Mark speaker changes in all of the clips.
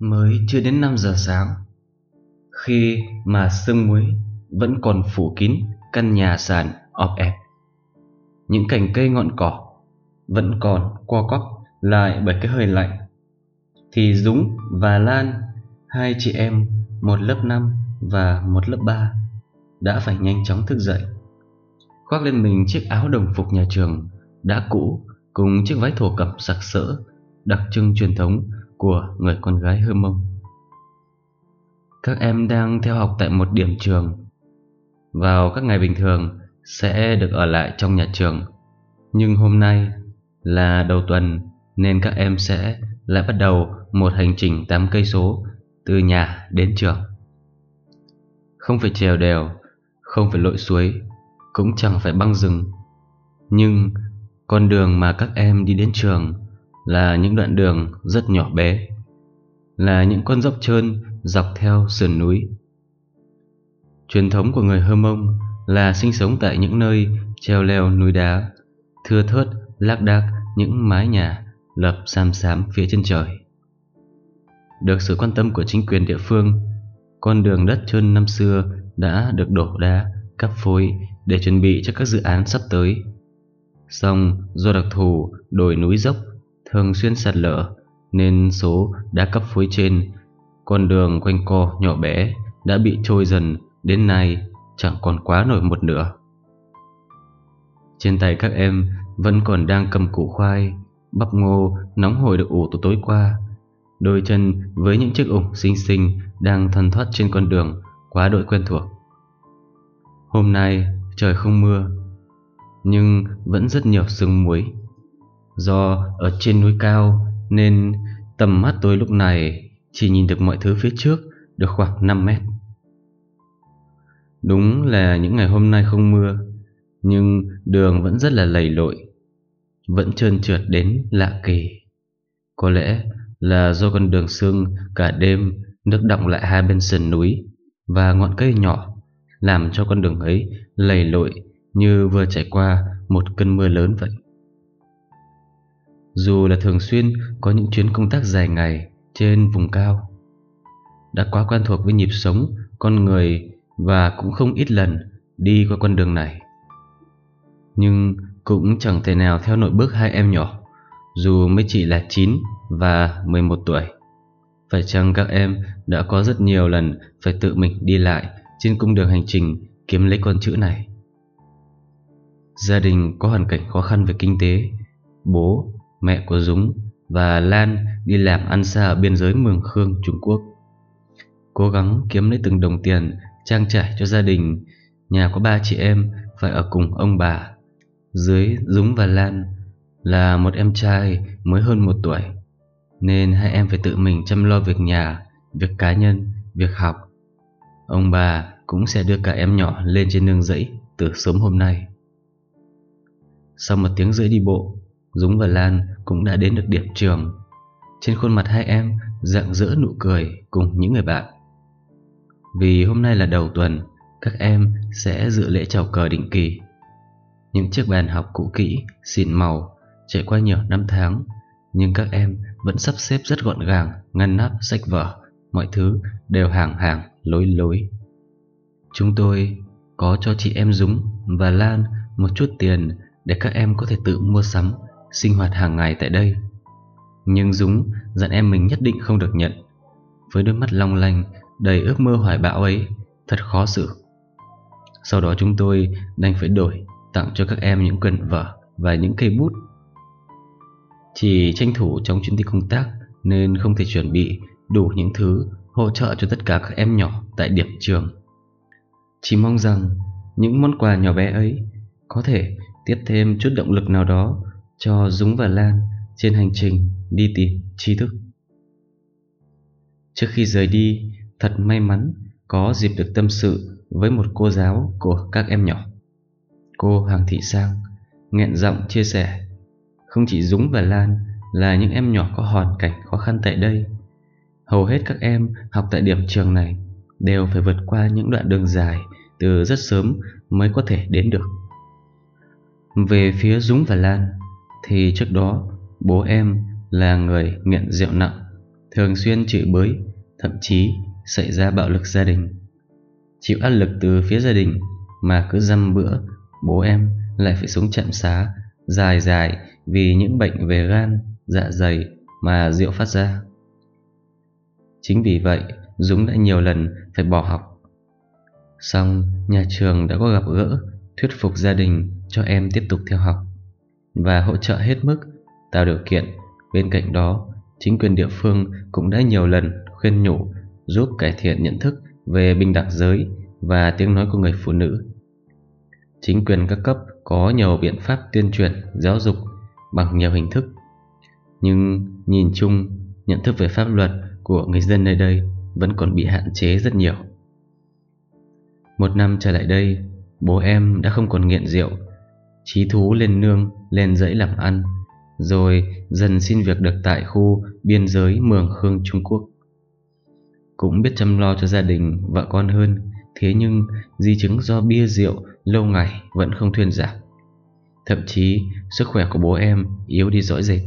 Speaker 1: Mới chưa đến 5 giờ sáng. Khi mà sương muối vẫn còn phủ kín căn nhà sàn ọp ẹp Những cành cây ngọn cỏ vẫn còn co quắp lại bởi cái hơi lạnh Thì Dũng và Lan, hai chị em, một lớp 5 và một lớp 3 đã phải nhanh chóng thức dậy. Khoác lên mình chiếc áo đồng phục nhà trường đã cũ cùng chiếc váy thổ cẩm sặc sỡ đặc trưng truyền thống của người con gái Hơ Mông. Các em đang theo học tại một điểm trường. Vào các ngày bình thường sẽ được ở lại trong nhà trường. Nhưng hôm nay là đầu tuần nên các em sẽ lại bắt đầu một hành trình 8 cây số từ nhà đến trường. Không phải trèo đèo, không phải lội suối, cũng chẳng phải băng rừng. Nhưng con đường mà các em đi đến trường là những đoạn đường rất nhỏ bé, là những con dốc trơn dọc theo sườn núi. Truyền thống của người Hơ Mông là sinh sống tại những nơi treo leo núi đá, thưa thớt lác đác những mái nhà lập xam xám phía chân trời. Được sự quan tâm của chính quyền địa phương, con đường đất trơn năm xưa đã được đổ đá, cắp phối để chuẩn bị cho các dự án sắp tới. Song do đặc thù đồi núi dốc thường xuyên sạt lở nên số đá cấp phối trên con đường quanh co nhỏ bé đã bị trôi dần đến nay chẳng còn quá nổi một nửa. Trên tay các em vẫn còn đang cầm củ khoai, bắp ngô nóng hổi được ủ từ tối qua. Đôi chân với những chiếc ủng xinh xinh đang thần thoát trên con đường quá đội quen thuộc. Hôm nay trời không mưa, nhưng vẫn rất nhiều sương muối. Do ở trên núi cao nên tầm mắt tôi lúc này chỉ nhìn được mọi thứ phía trước được khoảng 5 mét. Đúng là những ngày hôm nay không mưa, nhưng đường vẫn rất là lầy lội, vẫn trơn trượt đến lạ kỳ. Có lẽ là do con đường sương cả đêm nước đọng lại hai bên sườn núi và ngọn cây nhỏ làm cho con đường ấy lầy lội như vừa trải qua một cơn mưa lớn vậy. Dù là thường xuyên có những chuyến công tác dài ngày trên vùng cao, đã quá quen thuộc với nhịp sống con người và cũng không ít lần đi qua con đường này. Nhưng cũng chẳng thể nào theo nội bước hai em nhỏ, dù mới chỉ là 9 và 11 tuổi. Phải chăng các em đã có rất nhiều lần phải tự mình đi lại trên cung đường hành trình kiếm lấy con chữ này? Gia đình có hoàn cảnh khó khăn về kinh tế, bố, mẹ của Dũng và Lan đi làm ăn xa ở biên giới Mường Khương, Trung Quốc. Cố gắng kiếm lấy từng đồng tiền trang trải cho gia đình, nhà có ba chị em phải ở cùng ông bà. Dưới Dũng và Lan là một em trai mới hơn một tuổi, nên hai em phải tự mình chăm lo việc nhà, việc cá nhân, việc học. Ông bà cũng sẽ đưa cả em nhỏ lên trên nương rẫy từ sớm hôm nay. Sau một tiếng rưỡi đi bộ, Dũng và Lan cũng đã đến được điểm trường. Trên khuôn mặt hai em rạng rỡ nụ cười cùng những người bạn. Vì hôm nay là đầu tuần, các em sẽ dự lễ chào cờ định kỳ. Những chiếc bàn học cũ kỹ, xịn màu, trải qua nhiều năm tháng, nhưng các em vẫn sắp xếp rất gọn gàng, ngăn nắp sách vở, mọi thứ đều hàng hàng, lối lối. Chúng tôi có cho chị em Dũng và Lan một chút tiền để các em có thể tự mua sắm, sinh hoạt hàng ngày tại đây. Nhưng Dũng dặn em mình nhất định không được nhận. Với đôi mắt long lanh, đầy ước mơ hoài bão ấy, thật khó xử. Sau đó chúng tôi đành phải đổi tặng cho các em những quyển vở và những cây bút. Chỉ tranh thủ trong chuyến đi công tác nên không thể chuẩn bị đủ những thứ hỗ trợ cho tất cả các em nhỏ tại điểm trường. Chỉ mong rằng những món quà nhỏ bé ấy có thể tiếp thêm chút động lực nào đó cho Dũng và Lan trên hành trình đi tìm tri thức. Trước khi rời đi, thật may mắn có dịp được tâm sự với một cô giáo của các em nhỏ. Cô Hàng Thị Sang nghẹn giọng chia sẻ, không chỉ Dũng và Lan là những em nhỏ có hoàn cảnh khó khăn tại đây. Hầu hết các em học tại điểm trường này đều phải vượt qua những đoạn đường dài từ rất sớm mới có thể đến được. Về phía Dũng và Lan thì trước đó bố em là người nghiện rượu nặng thường xuyên chửi bới, thậm chí xảy ra bạo lực gia đình. Chịu áp lực từ phía gia đình mà cứ dăm bữa bố em lại phải xuống trạm xá dài dài vì những bệnh về gan, dạ dày mà rượu phát ra. Chính vì vậy, Dũng đã nhiều lần phải bỏ học. Xong, nhà trường đã có gặp gỡ, thuyết phục gia đình cho em tiếp tục theo học và hỗ trợ hết mức, tạo điều kiện. Bên cạnh đó, chính quyền địa phương cũng đã nhiều lần khuyên nhủ giúp cải thiện nhận thức về bình đẳng giới và tiếng nói của người phụ nữ. Chính quyền các cấp có nhiều biện pháp tuyên truyền, giáo dục bằng nhiều hình thức. Nhưng nhìn chung, nhận thức về pháp luật của người dân nơi đây vẫn còn bị hạn chế rất nhiều. Một năm trở lại đây, bố em đã không còn nghiện rượu, trí thú lên nương, lên dãy làm ăn, rồi dần xin việc được tại khu biên giới Mường Khương Trung Quốc. Cũng biết chăm lo cho gia đình, vợ con hơn, thế nhưng di chứng do bia rượu lâu ngày vẫn không thuyên giảm. Thậm chí sức khỏe của bố em yếu đi rõ rệt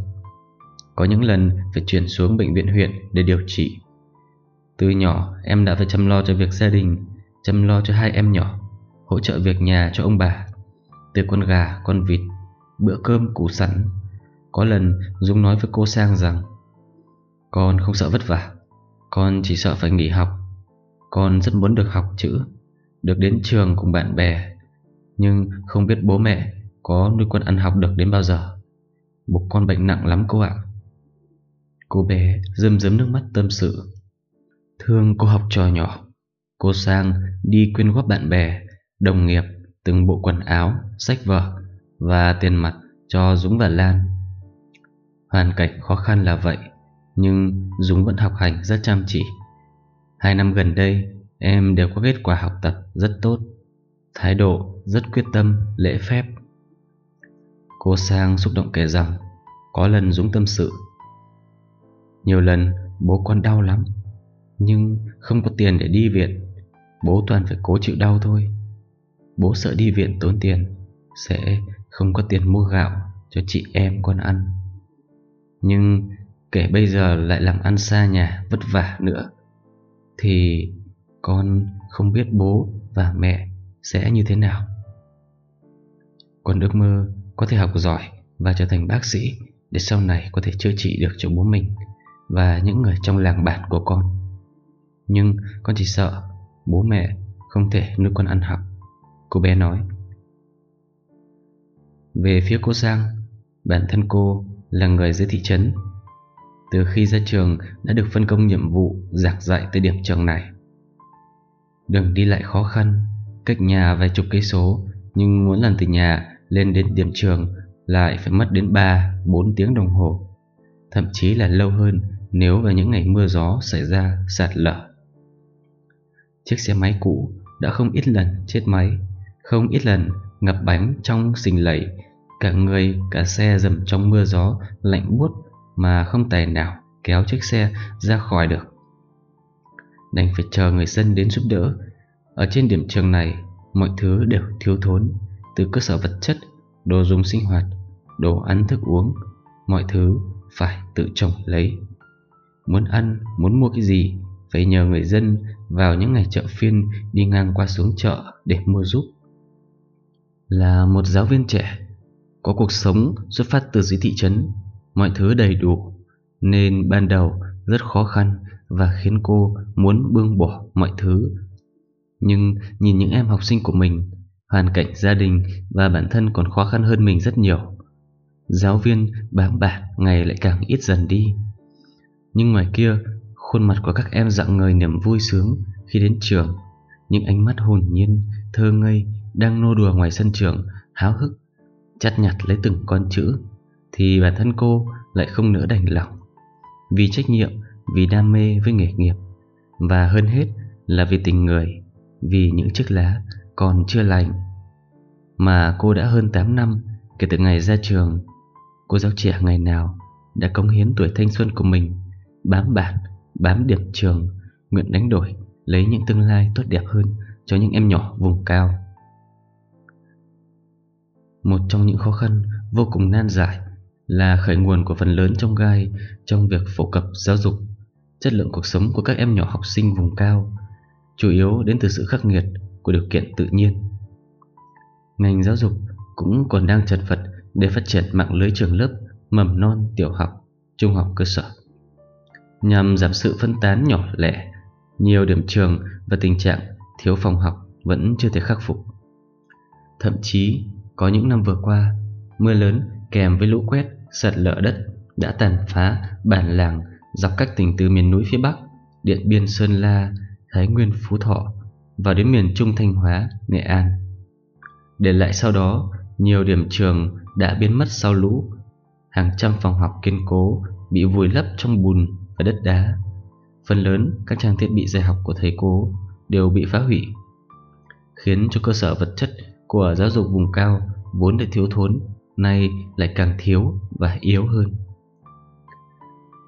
Speaker 1: Có những lần phải chuyển xuống bệnh viện huyện để điều trị Từ nhỏ em đã phải chăm lo cho việc gia đình Chăm lo cho hai em nhỏ Hỗ trợ việc nhà cho ông bà từ con gà, con vịt Bữa cơm củ sẵn Có lần Dung nói với cô Sang rằng Con không sợ vất vả Con chỉ sợ phải nghỉ học. Con rất muốn được học chữ Được đến trường cùng bạn bè Nhưng không biết bố mẹ có nuôi con ăn học được đến bao giờ. Bố con bệnh nặng lắm cô ạ. Cô bé rơm rớm nước mắt tâm sự. Thương cô học trò nhỏ. Cô sang đi quyên góp bạn bè Đồng nghiệp Từng bộ quần áo, sách vở Và tiền mặt cho Dũng và Lan. Hoàn cảnh khó khăn là vậy Nhưng Dũng vẫn học hành rất chăm chỉ. Hai năm gần đây Em đều có kết quả học tập rất tốt Thái độ rất quyết tâm, lễ phép. Cô Sang xúc động kể rằng Có lần Dũng tâm sự Nhiều lần bố con đau lắm Nhưng không có tiền để đi viện Bố toàn phải cố chịu đau thôi. Bố sợ đi viện tốn tiền, Sẽ không có tiền mua gạo Cho chị em con ăn Nhưng kể bây giờ lại làm ăn xa nhà, Vất vả nữa, Thì con không biết bố và mẹ sẽ như thế nào Con ước mơ có thể học giỏi và trở thành bác sĩ để sau này có thể chữa trị được cho bố mình và những người trong làng bản của con. Nhưng con chỉ sợ bố mẹ không thể nuôi con ăn học. Cô bé nói. Về phía cô Giang, bản thân cô là người dưới thị trấn. Từ khi ra trường đã được phân công nhiệm vụ giảng dạy tới điểm trường này. Đường đi lại khó khăn, cách nhà vài chục cây số, nhưng muốn lần từ nhà lên đến điểm trường lại phải mất đến 3-4 tiếng đồng hồ, thậm chí là lâu hơn nếu vào những ngày mưa gió xảy ra sạt lở. Chiếc xe máy cũ đã không ít lần chết máy, không ít lần ngập bánh trong sình lầy, cả người cả xe dầm trong mưa gió lạnh buốt mà không tài nào kéo chiếc xe ra khỏi được. Đành phải chờ người dân đến giúp đỡ. Ở trên điểm trường này, mọi thứ đều thiếu thốn, từ cơ sở vật chất, đồ dùng sinh hoạt, đồ ăn thức uống, mọi thứ phải tự trồng lấy. Muốn ăn, muốn mua cái gì, phải nhờ người dân vào những ngày chợ phiên đi ngang qua xuống chợ để mua giúp. Là một giáo viên trẻ, có cuộc sống xuất phát từ dưới thị trấn, mọi thứ đầy đủ, nên ban đầu rất khó khăn và khiến cô muốn buông bỏ mọi thứ. Nhưng nhìn những em học sinh của mình Hoàn cảnh gia đình và bản thân còn khó khăn hơn mình rất nhiều. Giáo viên bám bạc ngày lại càng ít dần đi. Nhưng ngoài kia Khuôn mặt của các em dạng người niềm vui sướng Khi đến trường. Những ánh mắt hồn nhiên, thơ ngây đang nô đùa ngoài sân trường Háo hức Chắt nhặt lấy từng con chữ Thì bản thân cô lại không nỡ đành lòng. Vì trách nhiệm Vì đam mê với nghề nghiệp Và hơn hết là vì tình người Vì những chiếc lá còn chưa lành. Mà cô đã hơn 8 năm kể từ ngày ra trường Cô giáo trẻ ngày nào đã cống hiến tuổi thanh xuân của mình Bám bản, bám điểm trường Nguyện đánh đổi lấy những tương lai tốt đẹp hơn cho những em nhỏ vùng cao. Một trong những khó khăn vô cùng nan giải là khởi nguồn của phần lớn trong gai trong việc phổ cập giáo dục chất lượng cuộc sống của các em nhỏ học sinh vùng cao chủ yếu đến từ sự khắc nghiệt của điều kiện tự nhiên. Ngành giáo dục cũng còn đang chật vật để phát triển mạng lưới trường lớp mầm non, tiểu học, trung học cơ sở. Nhằm giảm sự phân tán nhỏ lẻ, nhiều điểm trường và tình trạng thiếu phòng học vẫn chưa thể khắc phục. Thậm chí, có những năm vừa qua, mưa lớn kèm với lũ quét, sạt lở đất đã tàn phá bản làng dọc các tỉnh từ miền núi phía Bắc, Điện Biên Sơn La, Thái Nguyên Phú Thọ và đến miền Trung Thanh Hóa, Nghệ An. Để lại sau đó, nhiều điểm trường đã biến mất sau lũ, hàng trăm phòng học kiên cố bị vùi lấp trong bùn và đất đá. Phần lớn các trang thiết bị dạy học của thầy cô đều bị phá hủy, khiến cho cơ sở vật chất của giáo dục vùng cao vốn đã thiếu thốn, nay lại càng thiếu và yếu hơn.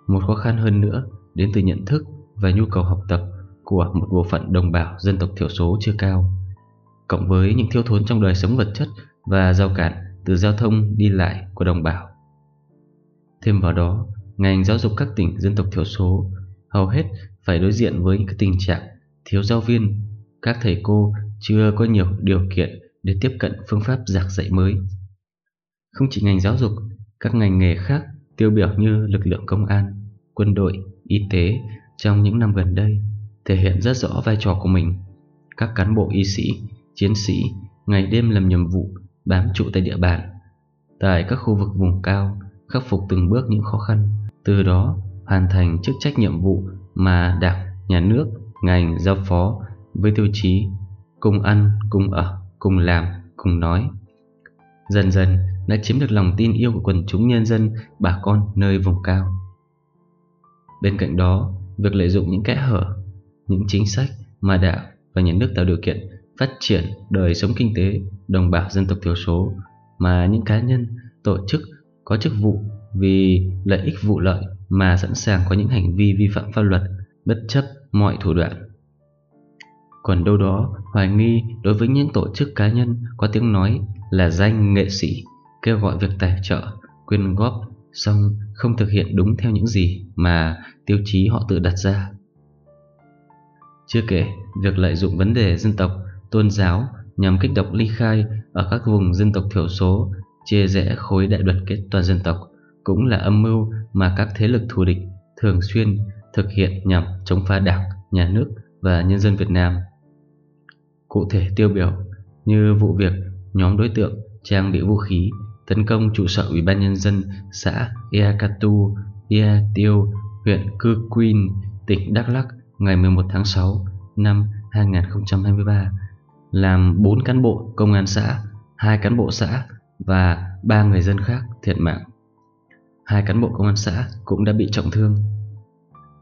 Speaker 1: Một khó khăn hơn nữa đến từ nhận thức và nhu cầu học tập của một bộ phận đồng bào dân tộc thiểu số chưa cao, cộng với những thiếu thốn trong đời sống vật chất và giao cản từ giao thông đi lại của đồng bào. Thêm vào đó, ngành giáo dục các tỉnh dân tộc thiểu số hầu hết phải đối diện với những tình trạng thiếu giáo viên, các thầy cô chưa có nhiều điều kiện để tiếp cận phương pháp giảng dạy mới. Không chỉ ngành giáo dục, các ngành nghề khác tiêu biểu như lực lượng công an, quân đội, y tế trong những năm gần đây thể hiện rất rõ vai trò của mình. Các cán bộ y sĩ, chiến sĩ ngày đêm làm nhiệm vụ bám trụ tại địa bàn, tại các khu vực vùng cao, khắc phục từng bước những khó khăn, từ đó hoàn thành chức trách nhiệm vụ mà Đảng, Nhà nước, ngành giao phó với tiêu chí cùng ăn, cùng ở, cùng làm, cùng nói. Dần dần đã chiếm được lòng tin yêu của quần chúng nhân dân bà con nơi vùng cao. Bên cạnh đó, việc lợi dụng những kẽ hở những chính sách mà đảng và nhà nước tạo điều kiện phát triển đời sống kinh tế đồng bào dân tộc thiểu số mà những cá nhân, tổ chức có chức vụ vì lợi ích vụ lợi mà sẵn sàng có những hành vi vi phạm pháp luật bất chấp mọi thủ đoạn. Còn đâu đó hoài nghi đối với những tổ chức cá nhân có tiếng nói là danh nghệ sĩ kêu gọi việc tài trợ, quyên góp xong không thực hiện đúng theo những gì mà tiêu chí họ tự đặt ra. Chưa kể, việc lợi dụng vấn đề dân tộc, tôn giáo nhằm kích động ly khai ở các vùng dân tộc thiểu số, chia rẽ khối đại đoàn kết toàn dân tộc cũng là âm mưu mà các thế lực thù địch thường xuyên thực hiện nhằm chống phá đảng, nhà nước và nhân dân Việt Nam. Cụ thể tiêu biểu như vụ việc nhóm đối tượng trang bị vũ khí tấn công trụ sở Ủy ban nhân dân xã Eakatu, Ea Tiêu, huyện Cư Quyên, tỉnh Đắk Lắk ngày 11 tháng 6 năm 2023 làm 4 cán bộ công an xã, 2 cán bộ xã và 3 người dân khác thiệt mạng. Hai cán bộ công an xã cũng đã bị trọng thương.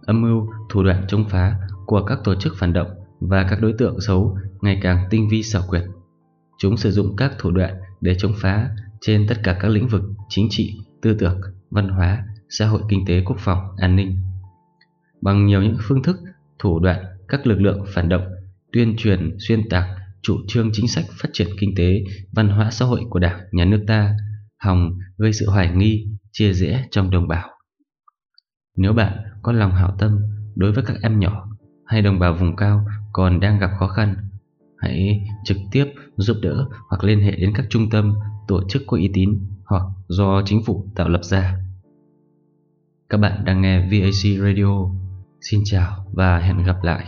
Speaker 1: Âm mưu, thủ đoạn chống phá của các tổ chức phản động và các đối tượng xấu ngày càng tinh vi xảo quyệt. Chúng sử dụng các thủ đoạn để chống phá trên tất cả các lĩnh vực chính trị, tư tưởng, văn hóa, xã hội kinh tế, quốc phòng, an ninh. Bằng nhiều những phương thức thủ đoạn các lực lượng phản động tuyên truyền xuyên tạc chủ trương chính sách phát triển kinh tế, văn hóa xã hội của Đảng, Nhà nước ta, hòng gây sự hoài nghi, chia rẽ trong đồng bào. Nếu bạn có lòng hảo tâm đối với các em nhỏ hay đồng bào vùng cao còn đang gặp khó khăn, hãy trực tiếp giúp đỡ hoặc liên hệ đến các trung tâm, tổ chức có uy tín hoặc do chính phủ tạo lập ra. Các bạn đang nghe VAC Radio Xin chào và hẹn gặp lại